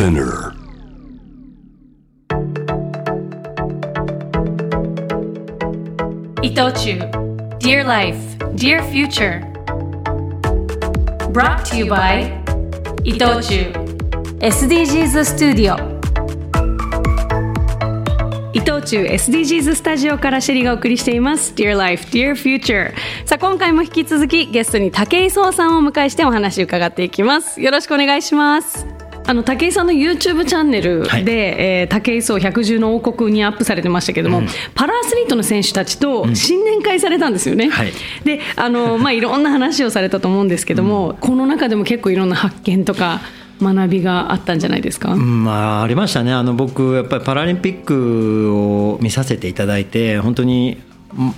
Spinner. 伊藤忠 Dear Life, Dear Future. Brought to you by 伊藤忠 SDGs スタジオ伊藤忠 SDGs スタジオからシェリがお送りしています。Dear Life, Dear Future. さあ今回も引き続きゲストに武井壮さんをお迎えしてお話を伺っていきます。よろしくお願いします。あの武井さんの YouTube チャンネルで、はい。えー武井壮百獣の王国にアップされてましたけども、パラアスリートの選手たちと新年会されたんですよね。はい。であの、まあ、いろんな話をされたと思うんですけども、この中でも結構いろんな発見とか学びがあったんじゃないですか？うんまあ、ありましたね。あの僕やっぱりパラリンピックを見させていただいて本当に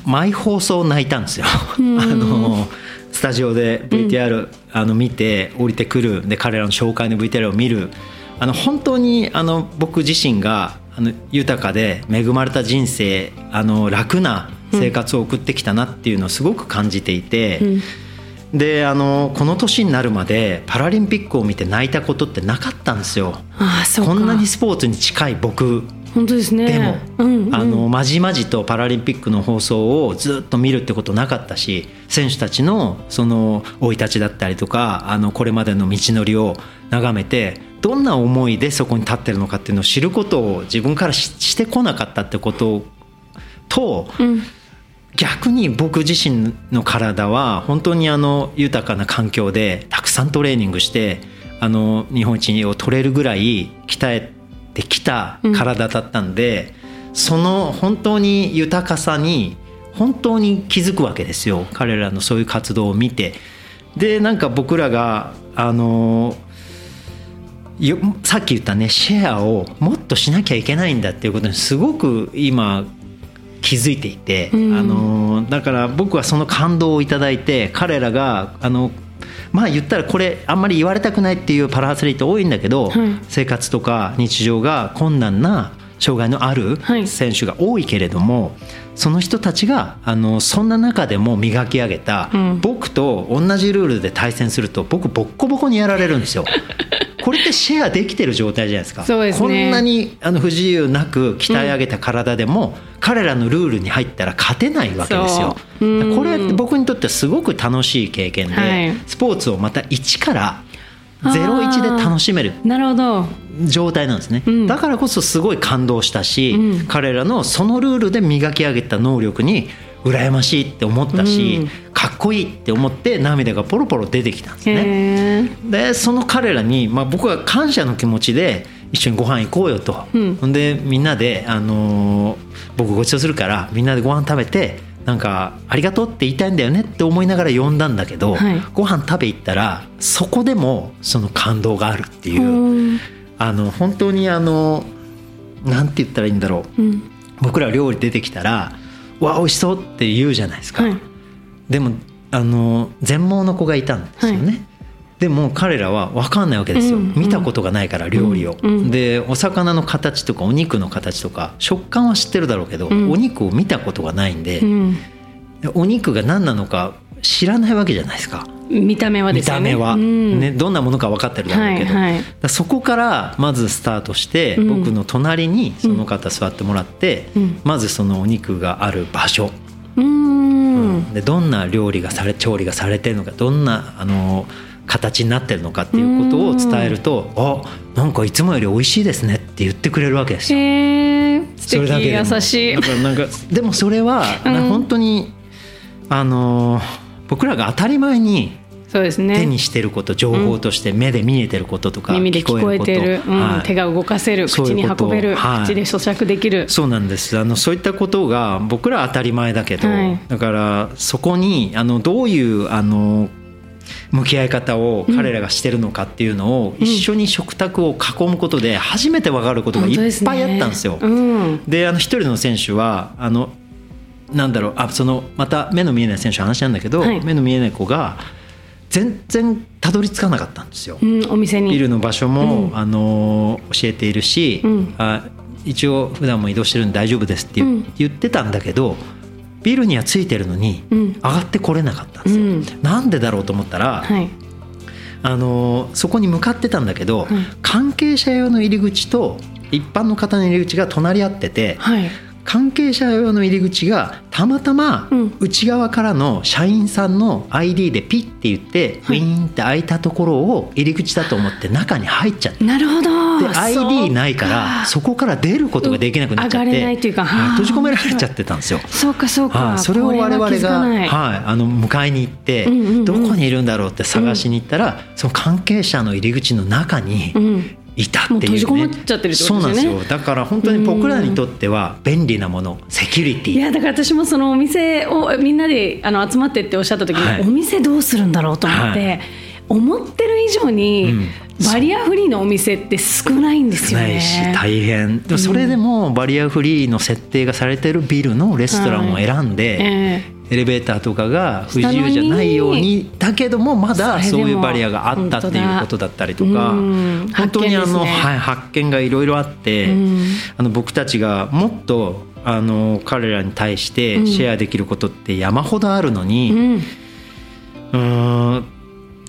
毎放送泣いたんですよ。あのスタジオで VTR、あの見て降りてくる。で彼らの紹介の VTR を見る。あの本当にあの僕自身があの豊かで恵まれた人生あの楽な生活を送ってきたなっていうのをすごく感じていて。であのこの年になるまでパラリンピックを見て泣いたことってなかったんですよ。ああこんなにスポーツに近い僕本当ですね。でも、うんうんあのまじまじとパラリンピックの放送をずっと見るってことなかったし選手たちのその生い立ちだったりとかあのこれまでの道のりを眺めてどんな思いでそこに立ってるのかっていうのを知ることを自分からししてこなかったってことと、逆に僕自身の体は本当にあの豊かな環境でたくさんトレーニングしてあの日本一を取れるぐらい鍛えてきた体だったんで、その本当に豊かさに本当に気づくわけですよ。彼らのそういう活動を見て。でなんか僕らがあのよさっき言ったねシェアをもっとしなきゃいけないんだっていうことにすごく今気づいていて、あのだから僕はその感動をいただいて彼らがあのまあ言ったらこれあんまり言われたくないっていうパラアスリート多いんだけど、生活とか日常が困難な障害のあるはい。選手が多いけれども、その人たちがあのそんな中でも磨き上げた、僕と同じルールで対戦すると僕ボッコボコにやられるんですよ。これってシェアできてる状態じゃないですか。そうですね。こんなにあの不自由なく鍛え上げた体でも、彼らのルールに入ったら勝てないわけですよ。これって僕にとってはすごく楽しい経験で、はい。スポーツをまた一から01で楽しめるなるほど。状態なんですね、ん。だからこそすごい感動したし、うん。彼らのそのルールで磨き上げた能力に羨ましいって思ったし、うん。かっこいいって思って涙がポロポロ出てきたんですね。でその彼らに、まあ、僕は感謝の気持ちで一緒にご飯行こうよと、うんほん。でみんなで、あのー僕ごちそうするからみんなでご飯食べてなんかありがとうって言いたいんだよねって思いながら呼んだんだけど、はい。ご飯食べ行ったらそこでもその感動があるっていう、うん。あの本当にあのなんて言ったらいいんだろう。うん。僕ら料理出てきたら「わ美味しそう」って言うじゃないですか。はい。でもあの全盲の子がいたんですよね、はでも彼らは分かんないわけですよ、うん見たことがないから料理を、うんうん。でお魚の形とかお肉の形とか食感は知ってるだろうけど、ん。お肉を見たことがないんでう、ん。でお肉が何なのか知らないわけじゃないですか。見た目はで見すよね。た目は、うん。ね、どんなものか分かってるだろうけど、はいはい。そこからまずスタートして、うん。僕の隣にその方座ってもらって、うん。まずそのお肉がある場所、うん。でどんな料理がされ調理がされてるのかどんなあの形になってるのかっていうことを伝えると「あなんかいつもより美味しいですね」って言ってくれるわけですよ。へえ。素それだけ優しい。だ。からなんかでもそれは、本当にあの僕らが当たり前にそうですね。手にしてること情報として目で見えてることとか耳で聞こえてる、うん。はい。手が動かせる口に運べる、はい。口で咀嚼できる。そうなんです。あのそういったことが僕らは当たり前だけど、はい。だからそこにあのどういうあの向き合い方を彼らがしてるのかっていうのを一緒に食卓を囲むことで初めて分かることがいっぱいあったんですよ。うん。であの一人の選手はあのなんだろうあそのまた目の見えない選手の話なんだけど、はい。目の見えない子が全然たどり着かなかったんですよ。うん、お店に。ビルの場所も、あの教えているし、うん。あ一応普段も移動してるんで大丈夫ですって言,、ってたんだけどビルにはついてるのに、うん。上がってこれなかったんですよ、うん。なんでだろうと思ったら、はい。あのそこに向かってたんだけど、うん関係者用の入り口と一般の方の入り口が隣り合ってて、はい関係者用の入り口がたまたまうん。内側からの社員さんの ID でピッて言って、はい。ウィーンって開いたところを入り口だと思って中に入っちゃって。なるほど。で ID ないからそこから出ることができなくなっちゃって、閉じ込められちゃってたんですよ。そうかそうか、はい、それを我々がはい、あの迎えに行って、どこにいるんだろうって探しに行ったら、その関係者の入り口の中にうんいたっていうね、閉じこもっちゃってるってことですよね。そうなんですよ。だから本当に僕らにとっては便利なもの。セキュリティいやだから私もそのお店をみんなであの集まってっておっしゃった時に、はい。お店どうするんだろうと思って、は思ってる以上に、うん。バリアフリーのお店って少ないんですよね。ないし大変。でもそれでもバリアフリーの設定がされてるビルのレストランを選んで、えエレベーターとかが不自由じゃないようにだけどもまだそういうバリアがあったっていうことだったりとかうん。本当にあの、はい、発見がいろいろあってうん。あの僕たちがもっとあの彼らに対してシェアできることって山ほどあるのえに、うん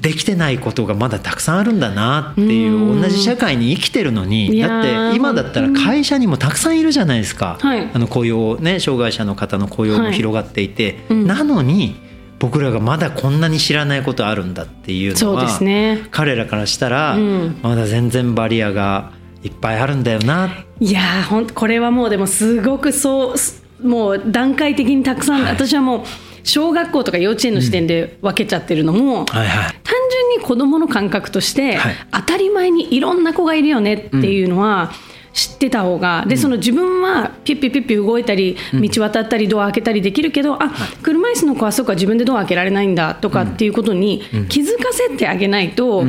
できてないことがまだたくさんあるんだなっていううん。同じ社会に生きてるのいにやだーって今だったら会社にもたくさんいるじゃないですか、はい。あの雇用ね障害者の方の雇用も広がっていて、うん。なのに僕らがまだこんなに知らないことあるんだっていうそうでのはすね。彼らからしたらうん。まだ全然バリアがいっぱいあるんだよな。いやーほんこれはもうでもすごくそうすもう段階的にたくさん、はい。私はもう小学校とか幼稚園の視点で分けちゃってるのも、はいはい。単純に子どもの感覚として、はい。当たり前にいろんな子がいるよねっていうのは知ってた方が、でその自分はピッピッピッピ動いたり道渡ったりドア開けたりできるけど、あ車椅子の子はそうか自分でドア開けられないんだとかっていうことに気づかせてあげないと、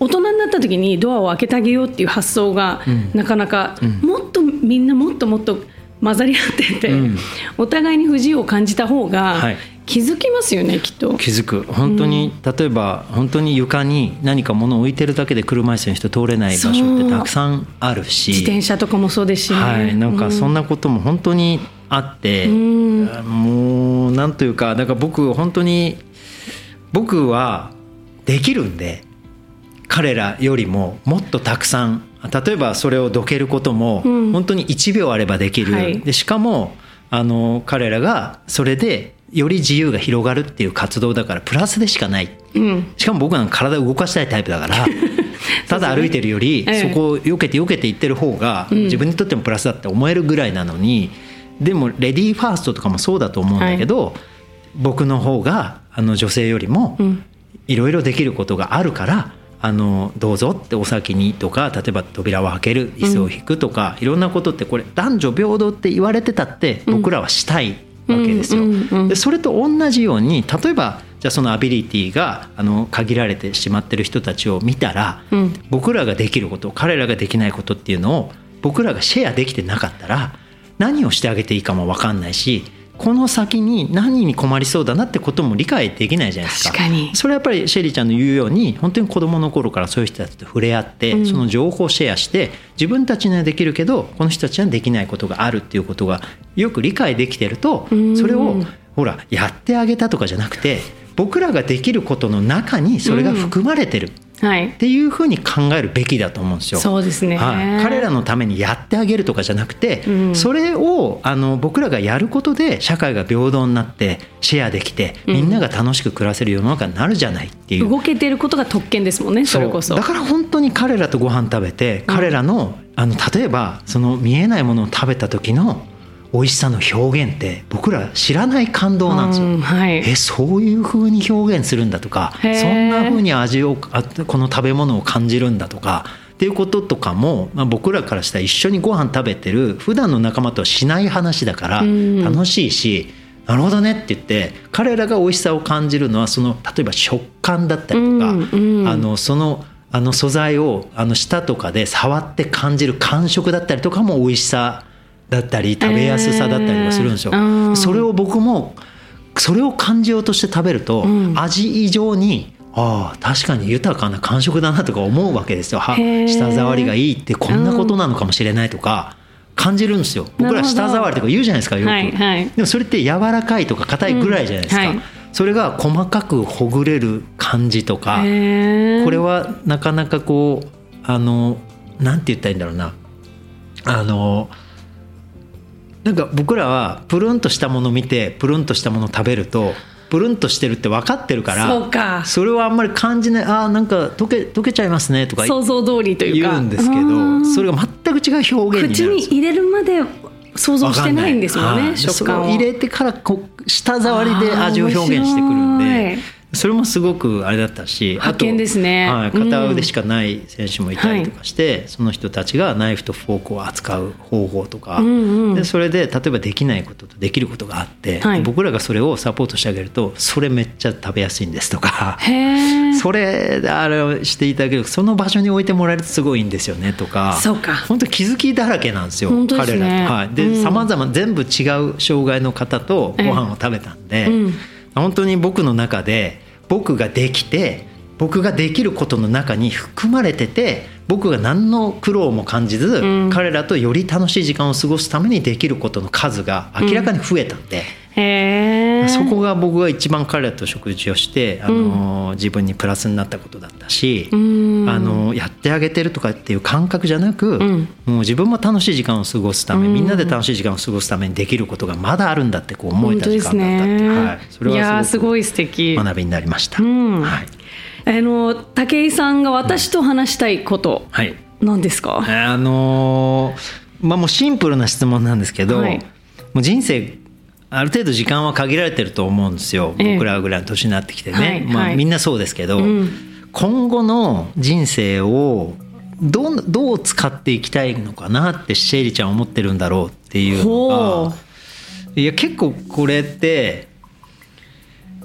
大人になった時にドアを開けてあげようっていう発想がなかなか、もっとみんなもっともっと混ざり合ってて、うん。お互いに不自由を感じた方がはい。気づきますよねきっと。気づく。本当に、例えば本当に床に何か物を置いてるだけで車椅子の人通れない場所ってたくさんあるし。自転車とかもそうですしね。はい、なんかそんなことも本当にあって、ん。もうなんというかだから僕本当に僕はできるんで彼らよりももっとたくさん例えばそれをどけることもうん。本当に1秒あればできる、はい。でしかもあの彼らがそれでより自由が広がるっていう活動だからプラスでしかない。うん。しかも僕なんか体を動かしたいタイプだから ただ歩いてるよりええ。そこを避けて避けていってる方が自分にとってもプラスだって思えるぐらいなのにでもレディーファーストとかもそうだと思うんだけど僕の方があの女性よりもうん。いろいろできることがあるからあのどうぞってお先にとか例えば扉を開ける椅子を引くとかいろんなことってこれ男女平等って言われてたって僕らはしたいわけですよ。うんうんうんでそれと同じように例えばじゃあそのアビリティがあの限られてしまってる人たちを見たら、うん。僕らができること彼らができないことっていうのを僕らがシェアできてなかったら何をしてあげていいかも分かんないしこの先に何に困りそうだなってことも理解できないじゃないですか。確かに。それはやっぱりシェリーちゃんの言うように本当に子どもの頃からそういう人たちと触れ合って、うん。その情報をシェアして自分たちにはできるけどこの人たちにはできないことがあるっていうことがよく理解できてるとうん。それをほらやってあげたとかじゃなくて僕らができることの中にそれが含まれてるはい。っていうふうに考えるべきだと思うんですよ。そうですね。はい、彼らのためにやってあげるとかじゃなくて、うん。それをあの僕らがやることで社会が平等になってシェアできてみんなが楽しく暮らせる世の中になるじゃないっていう。動けてることが特権ですもんねそれこそ。だから本当に彼らとご飯食べて彼らの,、あの例えばその見えないものを食べた時の美味しさの表現って僕ら知らない感動なんですよ。うんはい。えそういう風に表現するんだとかそんな風に味をあこの食べ物を感じるんだとかっていうこととかも、まあ、僕らからしたら一緒にご飯食べてる普段の仲間とはしない話だからうん。楽しいし、なるほどねって言って彼らが美味しさを感じるのはその例えば食感だったりとか、うんうん。あのそのあの素材をあの舌とかで触って感じる感触だったりとかも美味しさだったり食べやすさだったりとかするんですよ。えーうんそれを僕もそれを感じようとして食べると、うん味以上にああ確かに豊かな感触だなとか思うわけですよ。舌触りがいいってこんなことなのかもしれないとか感じるんですよ。僕ら舌触りとか言うじゃないですかよく。はいはいでもそれって柔らかいとか硬いぐらいじゃないですか。うんはいそれが細かくほぐれる感じとかこれはなかなかこうあのなんて言ったらいいんだろうなあのなんか僕らはプルンとしたもの見てプルンとしたもの食べるとプルンとしてるって分かってるからそうか。それはあんまり感じないあーなんか溶け溶けちゃいますねとか想像通りというか。言うんですけうん。どそれが全く違う表現に口なるんですよ。に入れるまで想像してないんですもんね食感を。入れてからこう舌触りで味を表現してくるんでそれもすごくあれだったし発見ですね。はい、うん。片腕しかない選手もいたりとかして、その人たちがナイフとフォークを扱う方法とか、うんうん。でそれで例えばできないこととできることがあって、はい。僕らがそれをサポートしてあげるとそれめっちゃ食べやすいんですとか。それであれをしていただけるその場所に置いてもらえるとすごいんですよねとかそうか。本当気づきだらけなんですよね。彼らと。はい、でうん。さまざま全部違う障害の方とご飯を食べたんで、うん本当に僕の中で僕ができて僕ができることの中に含まれてて僕が何の苦労も感じず、ん彼らとより楽しい時間を過ごすためにできることの数が明らかに増えたんで。そこが僕が一番彼らと食事をして、あの自分にプラスになったことだったし、うん。あのやってあげてるとかっていう感覚じゃなく、ん。もう自分も楽しい時間を過ごすため、みんなで楽しい時間を過ごすためにできることがまだあるんだってこう思えた時間だったって、ね、はい、それはすごい素敵。学びになりました。ん。はい、あの武井さんが私と話したいこと、はい。何ですか、あのーまあもうシンプルな質問なんですけど、はい。もう人生ある程度時間は限られてると思うんですよ、ええ。僕らぐらいの年になってきてね、はいまあ、はい。みんなそうですけど、ん。今後の人生をどうどう使っていきたいのかなってシェイリちゃん思ってるんだろうっていうのほがいや結構これって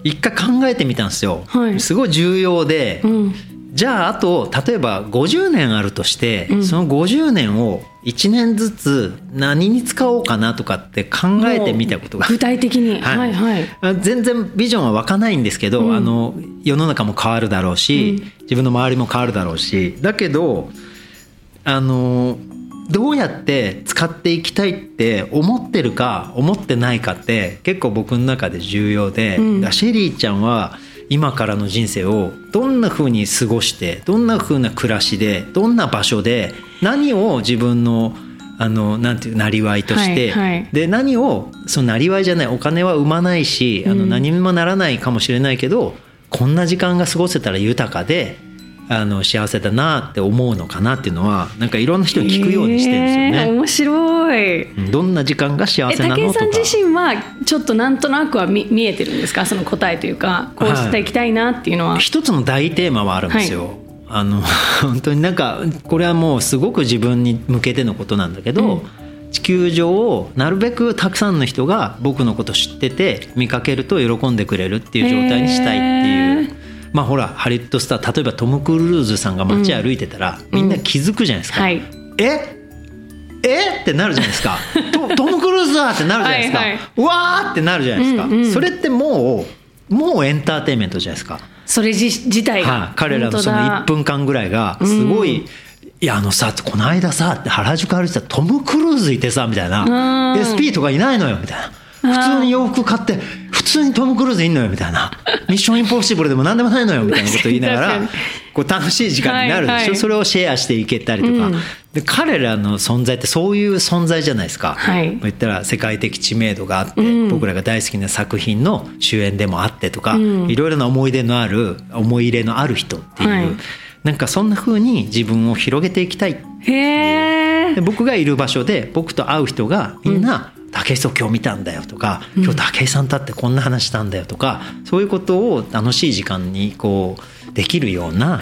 一回考えてみたんですよ、はい。すごい重要で、うんじゃああと例えば50年あるとして、うん。その50年を1年ずつ何に使おうかなとかって考えてみたことが。具体的に、ははいいはい。あ全然ビジョンは湧かないんですけど、うん。あの世の中も変わるだろうし、自分の周りも変わるだろうし。だけどあのどうやって使っていきたいって思ってるか思ってないかって結構僕の中で重要で、うん。シェリーちゃんは今からの人生をどんな風に過ごしてどんな風な暮らしでどんな場所で何を自分のあのなんていうなりわいとして、はいはい。で何をそのなりわいじゃないお金は生まないしあのうん。何にもならないかもしれないけど、こんな時間が過ごせたら豊かであの幸せだなって思うのかなっていうのはなんかいろんな人に聞くようにしてるんですよえーね。面白い。うん。どんな時間が幸えせなのとさん自身はちょっとなんとなくは見見えてるんですか？その答えというかこうしていきたいなっていうのは、一つの大テーマはあるんですよ。あの 本当になんかこれはもうすごく自分に向けてのことなんだけど、地球上をなるべくたくさんの人が僕のこと知ってて見かけると喜んでくれるっていう状態にしたいっていう。まあほらハリウッドスター例えばトム・クルーズさんが街歩いてたら、みんな気づくじゃないですか。はい。え？え？ってなるじゃないですか。ト トム・クルーズだってなるじゃないですか。はいわーってなるじゃないですか、うんうん。それってもうもうエンターテインメントじゃないですか、それ自自体が、はい、彼らのその本当だ。1分間ぐらいがすごい、いやあのさこの間さ原宿歩いてたらトム・クルーズいてさみたいな、うん。SP とかいないのよみたいな 普通に洋服買って普通にトム・クルーズいんのよみたいな。ミッションインポッシブルでも何でもないのよみたいなこと言いながらこう楽しい時間になるでしょ、はいはい。それをシェアしていけたりとか、うん。で彼らの存在ってそういう存在じゃないですか、はい。言ったら世界的知名度があって、うん。僕らが大好きな作品の主演でもあってとか、うん。いろいろな思い出のある思い入れのある人っていう、はい。なんかそんな風に自分を広げていきたいへえで僕がいる場所で僕と会う人がみんな「武井壮今日見たんだよ」とか「今日武井さんと会ってこんな話したんだよ」とかそういうことを楽しい時間にこうできるような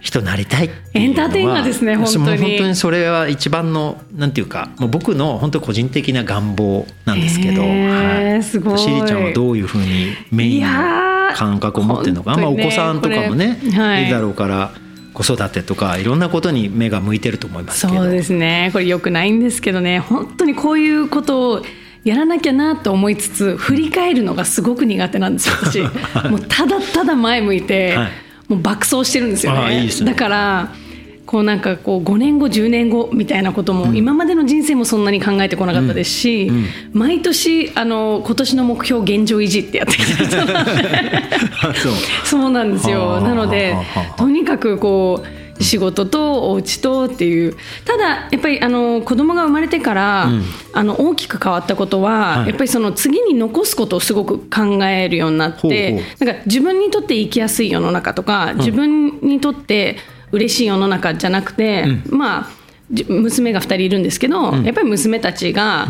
人になりたいエンターテイナーですね本当に。本当にそれは一番のなんていうかもう僕の本当個人的な願望なんですけど、はい、すごい。シリちゃんはどういうふうにメインの感覚を持ってるのか。まあ、お子さんとかもねい。いるだろうから子育てとかいろんなことに目が向いてると思いますけど。そうですね。これよくないんですけどね。本当にこういうことをやらなきゃなと思いつつ振り返るのがすごく苦手なんですよ私、もうただただ前向いて、はい。もう爆走してるんですよね。ね。だからこうなんかこう5年後10年後みたいなことも、今までの人生もそんなに考えてこなかったですし、うん。うん。毎年あの今年の目標現状維持ってやってきた人 なので。あそう。なんですはよあなのでとにかくこう仕事とお家とっていう。ただやっぱりあの子供が生まれてから、うん。あの大きく変わったことは、はい。やっぱりその次に残すことをすごく考えるようになってなんか自分にとって生きやすい世の中とか、自分にとって嬉しい世の中じゃなくて、まあじ娘が2人いるんですけど、やっぱり娘たちが、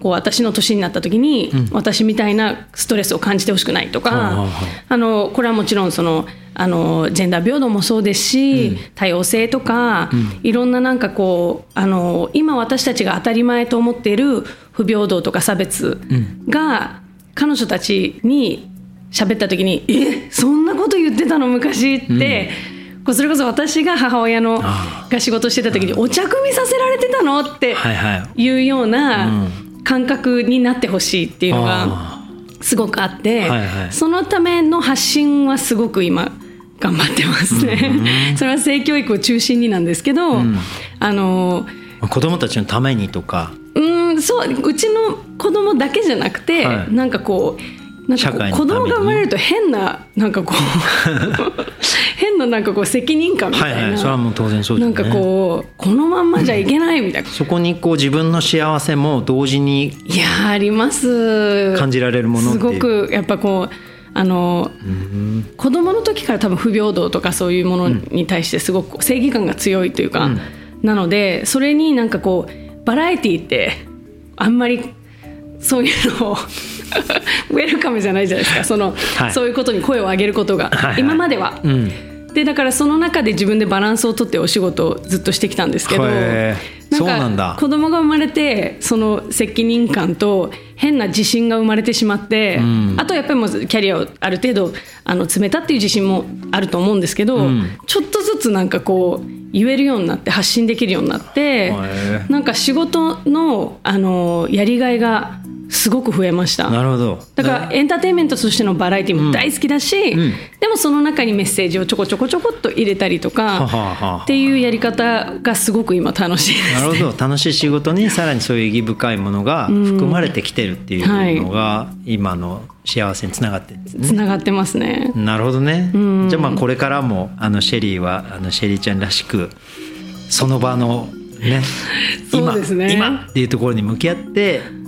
こう私の年になった時に、私みたいなストレスを感じてほしくないとか、あのこれはもちろんそのあのジェンダー平等もそうですし、多様性とか、いろんななんかこうあの今私たちが当たり前と思っている不平等とか差別が、彼女たちに喋った時に「えそんなこと言ってたの昔」って、こうそれこそ私が母親のあが仕事してた時に「お茶組みさせられてたの?」ってはいうような感覚になってほしいっていうのが。あすごくあって、はいはい。そのための発信はすごく今頑張ってますね。それは性教育を中心になんですけど、あのー子供たちのためにとか。うんそううちの子供だけじゃなくて、はい。なんかこうなんかこう子供が生まれると変ななんかこう 変ななんかこう責任感みたいな、はいはいそれはもう当然そうですね。なんかこうこのまんまじゃいけないみたいな。そこにこう自分の幸せも同時にいやーあります。感じられるものすごくやっぱこうあの、子供の時から多分不平等とかそういうものに対してすごく正義感が強いというか、なのでそれになんかこうバラエティーってあんまりそういうのを ウェルカムじゃないじゃないですか。その、はい。そういうことに声を上げることが、はいはい。今までは。うんでだからその中で自分でバランスをとってお仕事をずっとしてきたんですけどなんだ。子供が生まれてその責任感と変な自信が生まれてしまって、ん。あとやっぱりもうキャリアをある程度あの詰めたっていう自信もあると思うんですけど、ん。ちょっとずつなんかこう言えるようになって発信できるようになってなんか仕事のあのやりがいがすごく増えました。なるほど。だからエンターテインメントとしてのバラエティも大好きだし、ん。でもその中にメッセージをちょこちょこちょこっと入れたりとかっていうやり方がすごく今楽しいです。なるほど。楽しい仕事にさらにそういう意義深いものが含まれてきてるっていうのが今の幸せにつながってるんですね。つながってますね。なるほどね。ん。じゃあまあこれからもあのシェリーはあのシェリーちゃんらしくその場のね そうですね。今今っていうところに向き合って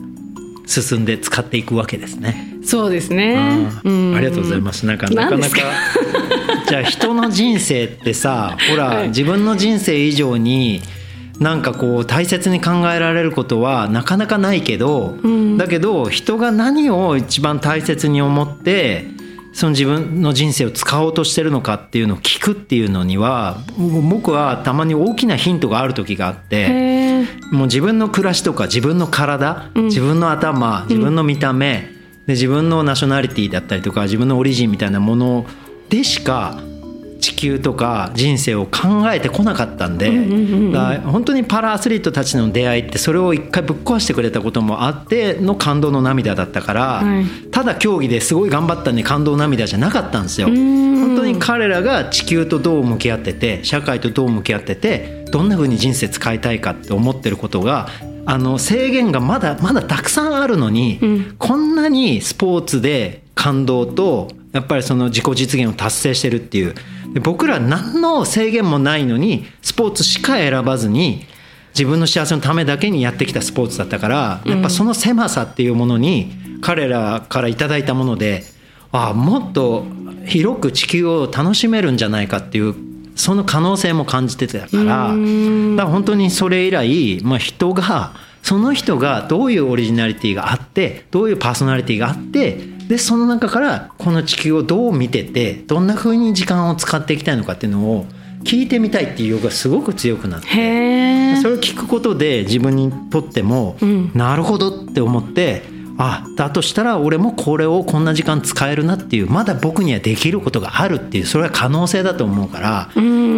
進んで使っていくわけですね。そうですね。うんありがとうございます。なんかなかなか じゃあ人の人生ってさ、ほら、はい自分の人生以上になんかこう大切に考えられることはなかなかないけど、んだけど人が何を一番大切に思ってその自分の人生を使おうとしてるのかっていうのを聞くっていうのには僕はたまに大きなヒントがある時があって。もう自分の暮らしとか自分の体、自分の頭自分の見た目、で自分のナショナリティだったりとか自分のオリジンみたいなものでしか地球とか人生を考えてこなかったんで、本当にパラアスリートたちの出会いってそれを一回ぶっ壊してくれたこともあっての感動の涙だったから、はい。ただ競技ですごい頑張ったね感動涙じゃなかったんですよ。本当に彼らが地球とどう向き合ってて社会とどう向き合っててどんな風に人生使いたいかって思ってることがあの制限がまだまだたくさんあるのに、ん。こんなにスポーツで感動とやっぱりその自己実現を達成してるっていう。で僕ら何の制限もないのにスポーツしか選ばずに自分の幸せのためだけにやってきたスポーツだったからやっぱその狭さっていうものに彼らからいただいたものでああもっと広く地球を楽しめるんじゃないかっていうその可能性も感じてたからだから本当にそれ以来、まあ、人がその人がどういうオリジナリティがあってどういうパーソナリティがあってでその中からこの地球をどう見ててどんな風に時間を使っていきたいのかっていうのを聞いてみたいっていう欲がすごく強くなってそれを聞くことで自分にとっても、ん。なるほどって思ってあだとしたら俺もこれをこんな時間使えるなっていうまだ僕にはできることがあるっていうそれは可能性だと思うから,、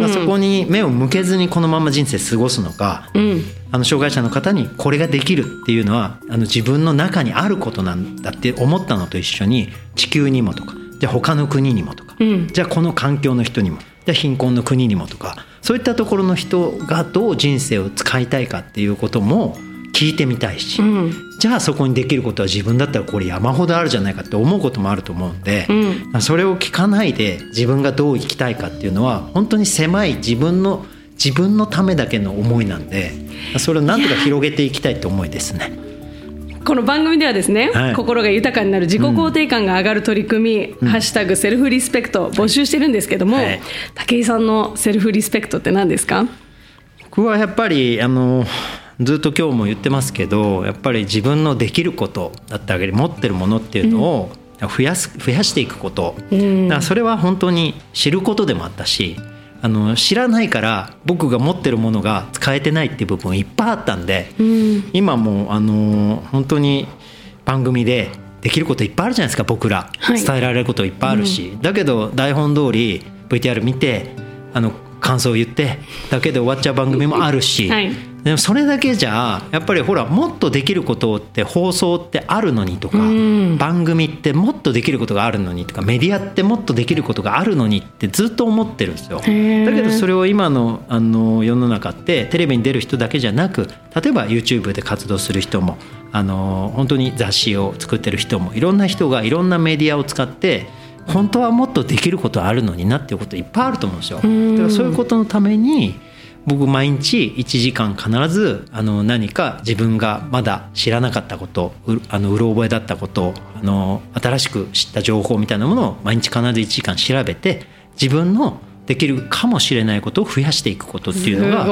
そこに目を向けずにこのまま人生過ごすのか、うん。あの障害者の方にこれができるっていうのはあの自分の中にあることなんだって思ったのと一緒に地球にもとかじゃあ他の国にもとか、うん。じゃあこの環境の人にもじゃあ貧困の国にもとかそういったところの人がどう人生を使いたいかっていうことも聞いてみたいし、うんじゃあそこにできることは自分だったらこれ山ほどあるじゃないかって思うこともあると思うんで、うん。それを聞かないで自分がどう生きたいかっていうのは本当に狭い自分の自分のためだけの思いなんでそれをなんとか広げていきたいって思いですね。この番組ではですね、はい。心が豊かになる自己肯定感が上がる取り組み、ハッシュタグセルフリスペクト募集してるんですけども、はい。武井さんのセルフリスペクトって何ですか？僕はやっぱりあのずっと今日も言ってますけどやっぱり自分のできることだったり持ってるものっていうのを増やす増やしていくこと、ん。だからそれは本当に知ることでもあったしあの知らないから僕が持ってるものが使えてないっていう部分いっぱいあったんで、うん。今もうあの本当に番組でできることいっぱいあるじゃないですか僕ら、はい。伝えられることいっぱいあるし、だけど台本通り VTR 見てあの感想を言ってだけで終わっちゃう番組もあるし、はいでもそれだけじゃやっぱりほらもっとできることって放送ってあるのにとか、うん番組ってもっとできることがあるのにとかメディアってもっとできることがあるのにってずっと思ってるんですよ。だーけどそれを今のあの世の中ってテレビに出る人だけじゃなく例えば YouTube で活動する人もあの本当に雑誌を作ってる人もいろんな人がいろんなメディアを使って本当はもっとできることあるのになっていうこといっぱいあると思うんですよ。だんからそういうことのために僕毎日1時間必ずあの何か自分がまだ知らなかったことうあのうろ覚えだったことあの新しく知った情報みたいなものを毎日必ず1時間調べて自分のできるかもしれないことを増やしていくことっていうのが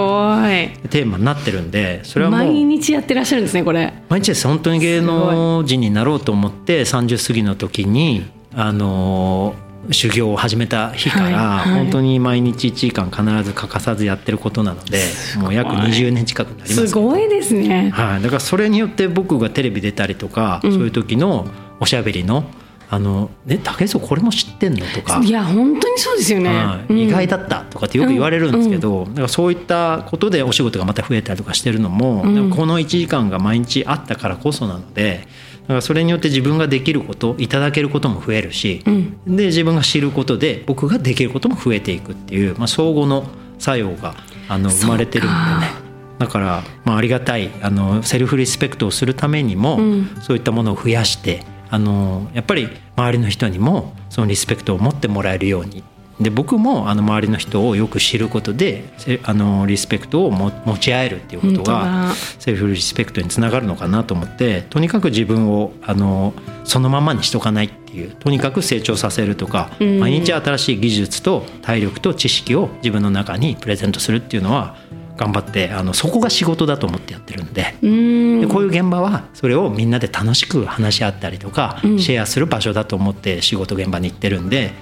テーマになってるんでそれはもう毎日やってらっしゃるんですねこれ。毎日です。本当に芸能人になろうと思って30過ぎの時にあの修行を始めた日から、本当に毎日1時間必ず欠かさずやってることなのでもう約20年近くになりますすごいですね。はい、だからそれによって僕がテレビ出たりとか、うん。そういう時のおしゃべりの「あのね武井壮これも知ってんの?」とか。いや本当にそうですよね、はい、意外だったとかってよく言われるんですけど、だからそういったことでお仕事がまた増えたりとかしてるのもこの1時間が毎日あったからこそなのでだからそれによって自分ができることいただけることも増えるし、うん。で自分が知ることで僕ができることも増えていくっていう、まあ、相互の作用があの生まれてるんでね。だから、まあ、ありがたいあのセルフリスペクトをするためにも、うん。そういったものを増やしてあのやっぱり周りの人にもそのリスペクトを持ってもらえるようにで僕もあの周りの人をよく知ることでせあのリスペクトをも持ち合えるっていうことがだ。セルフリスペクトにつながるのかなと思ってとにかく自分をあのそのままにしとかないっていうとにかく成長させるとか、うん。毎日新しい技術と体力と知識を自分の中にプレゼントするっていうのは頑張ってあのそこが仕事だと思ってやってるんで。でこういう現場はそれをみんなで楽しく話し合ったりとか、うん。シェアする場所だと思って仕事現場に行ってるんで、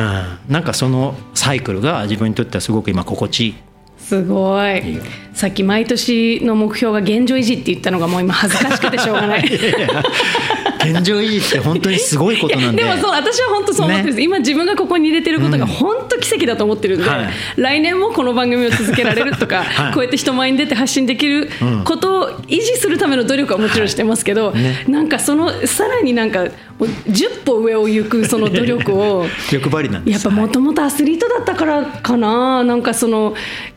うん、なんかそのサイクルが自分にとってはすごく今心地いい。すごい。さっき毎年の目標が現状維持って言ったのがもう今恥ずかしくてしょうがない。現状維持って本当にすごいことなんで。でもそう私は本当そう思ってるんです、今自分がここに入れてることが本当奇跡だと思ってるんで、はい。来年もこの番組を続けられるとか、はい。こうやって人前に出て発信できることを維持するための努力はもちろんしてますけど、ね。なんかそのさらになんかもう10歩上を行くその努力を 欲張りなんです。やっぱもともとアスリートだったからかな。なんかそのえ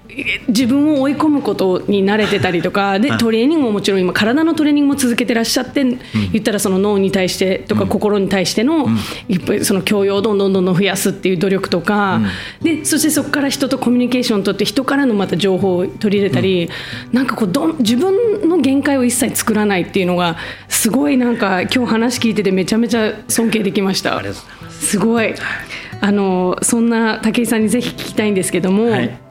自分を追い込むことに慣れてたりとかではい。トレーニングももちろん今体のトレーニングも続けてらっしゃって、言ったらその脳に対してとか心に対しての、やっぱりその教養をどんどんどんどん増やすっていう努力とか、でそしてそこから人とコミュニケーションを取って人からのまた情報を取り入れたり、なんかこうどん自分の限界を一切作らないっていうのがすごいなんか今日話聞いててめちゃめちゃ尊敬できました。ありがとうございます。すごい。あのそんな武井さんにぜひ聞きたいんですけども、はい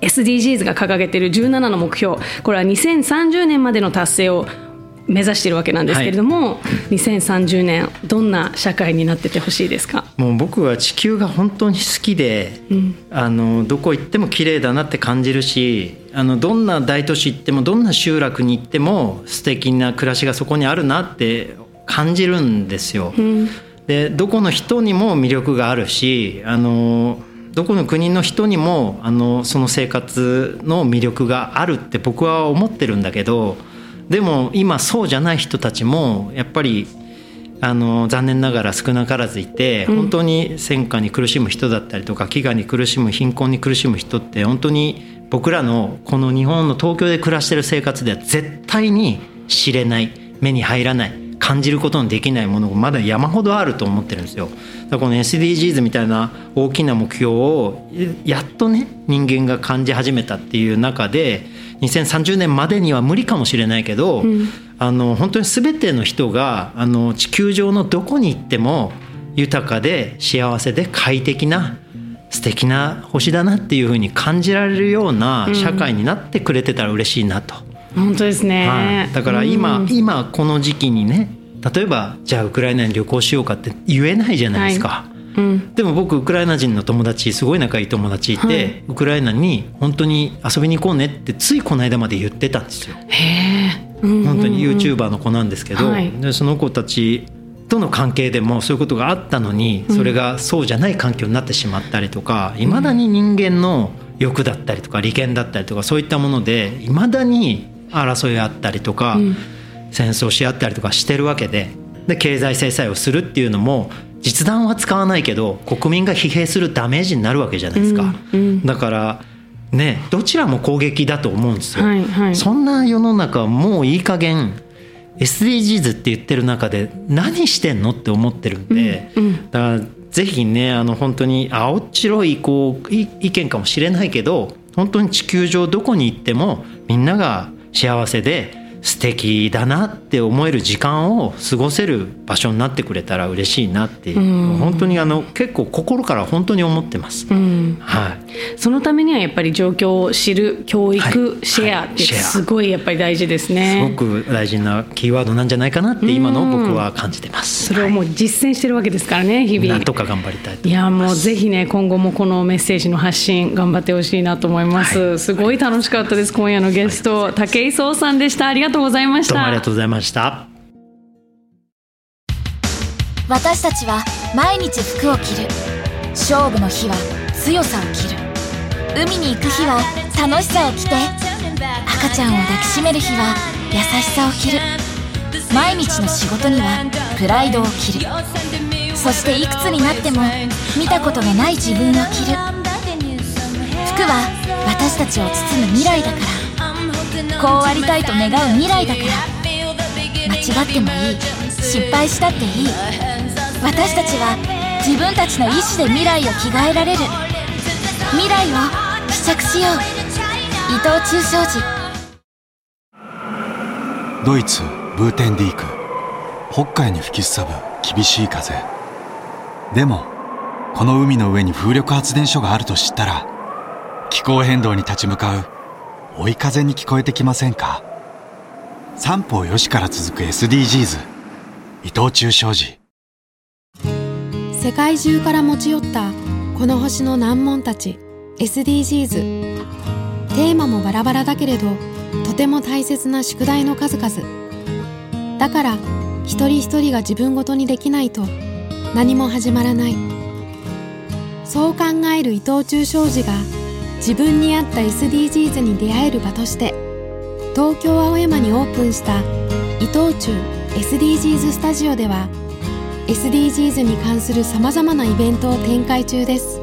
SDGs が掲げている17の目標これは2030年までの達成を目指しているわけなんですけれども、2030年どんな社会になっててほしいですか？もう僕は地球が本当に好きで、あのどこ行っても綺麗だなって感じるしあのどんな大都市行ってもどんな集落に行っても素敵な暮らしがそこにあるなって感じるんですよ。でどこの人にも魅力があるしあのどこの国の人にもあのその生活の魅力があるって僕は思ってるんだけどでも今そうじゃない人たちもやっぱりあの残念ながら少なからずいて本当に戦火に苦しむ人だったりとか飢餓に苦しむ貧困に苦しむ人って本当に僕らのこの日本の東京で暮らしてる生活では絶対に知れない目に入らない感じることのできないものがまだ山ほどあると思ってるんですよ。だからこの SDGs みたいな大きな目標をやっとね人間が感じ始めたっていう中で2030年までには無理かもしれないけど、うん、あの本当に全ての人があの地球上のどこに行っても豊かで幸せで快適な素敵な星だなっていうふうに感じられるような社会になってくれてたら嬉しいなと。本当ですね、はい、だから今、うん、今この時期にね例えばじゃあウクライナに旅行しようかって言えないじゃないですか。はい。うん、でも僕ウクライナ人の友達すごい仲いい友達いて、はい、ウクライナに本当に遊びに行こうねってついこの間まで言ってたんですよ。へうんうんうん、本当に YouTuber の子なんですけど、はい、でその子たちとの関係でもそういうことがあったのにそれがそうじゃない環境になってしまったりとかいま、だに人間の欲だったりとか利権だったりとかそういったものでいまだに争いあったりとか、うん、戦争し合ったりとかしてるわけでで経済制裁をするっていうのも実弾は使わないけど国民が疲弊するダメージになるわけじゃないですか、うんうん、だからねどちらも攻撃だと思うんですよ、はいはい、そんな世の中はもういい加減 SDGs って言ってる中で何してんのって思ってるんで、うんうん、だからぜひねあの本当に青っ白いこう意見かもしれないけど本当に地球上どこに行ってもみんなが幸せで素敵だなって思える時間を過ごせる場所になってくれたら嬉しいなっていう、うん、本当にあの結構心から本当に思ってます、うん、はい、そのためにはやっぱり状況を知る教育、シェアってすごいやっぱり大事ですね、すごく大事なキーワードなんじゃないかなって今の僕は感じてます、それをもう実践してるわけですからね日々。なんとか頑張りたいいやもうぜひね今後もこのメッセージの発信頑張ってほしいなと思います、はい、すごい楽しかったです。今夜のゲスト、武井壮さんでした。ありがとうございました。ありがとうございました。私たちは毎日服を着る。勝負の日は強さを着る。海に行く日は楽しさを着て赤ちゃんを抱きしめる日は優しさを着る。毎日の仕事にはプライドを着る。そしていくつになっても見たことがない自分を着る。服は私たちを包む未来だからこうありたいと願う未来だから。間違ってもいい。失敗したっていい。私たちは自分たちの意志で未来を着替えられる。未来を試着しよう。伊藤忠商事。ドイツブーテンディーク。北海に吹きすさぶ厳しい風。でもこの海の上に風力発電所があると知ったら気候変動に立ち向かう。追い風に聞こえてきませんか？三方よしから続く SDGs 伊藤忠商事。世界中から持ち寄ったこの星の難問たち。SDGs テーマもバラバラだけれどとても大切な宿題の数々。だから一人一人が自分ごとにできないと何も始まらない。そう考える伊藤忠商事が自分に合った SDGs に出会える場として東京青山にオープンした伊藤忠 SDGs スタジオでは SDGs に関するさまざまなイベントを展開中です。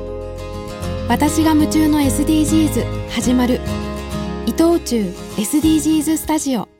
私が夢中の SDGs 始まる伊藤忠 SDGs スタジオ。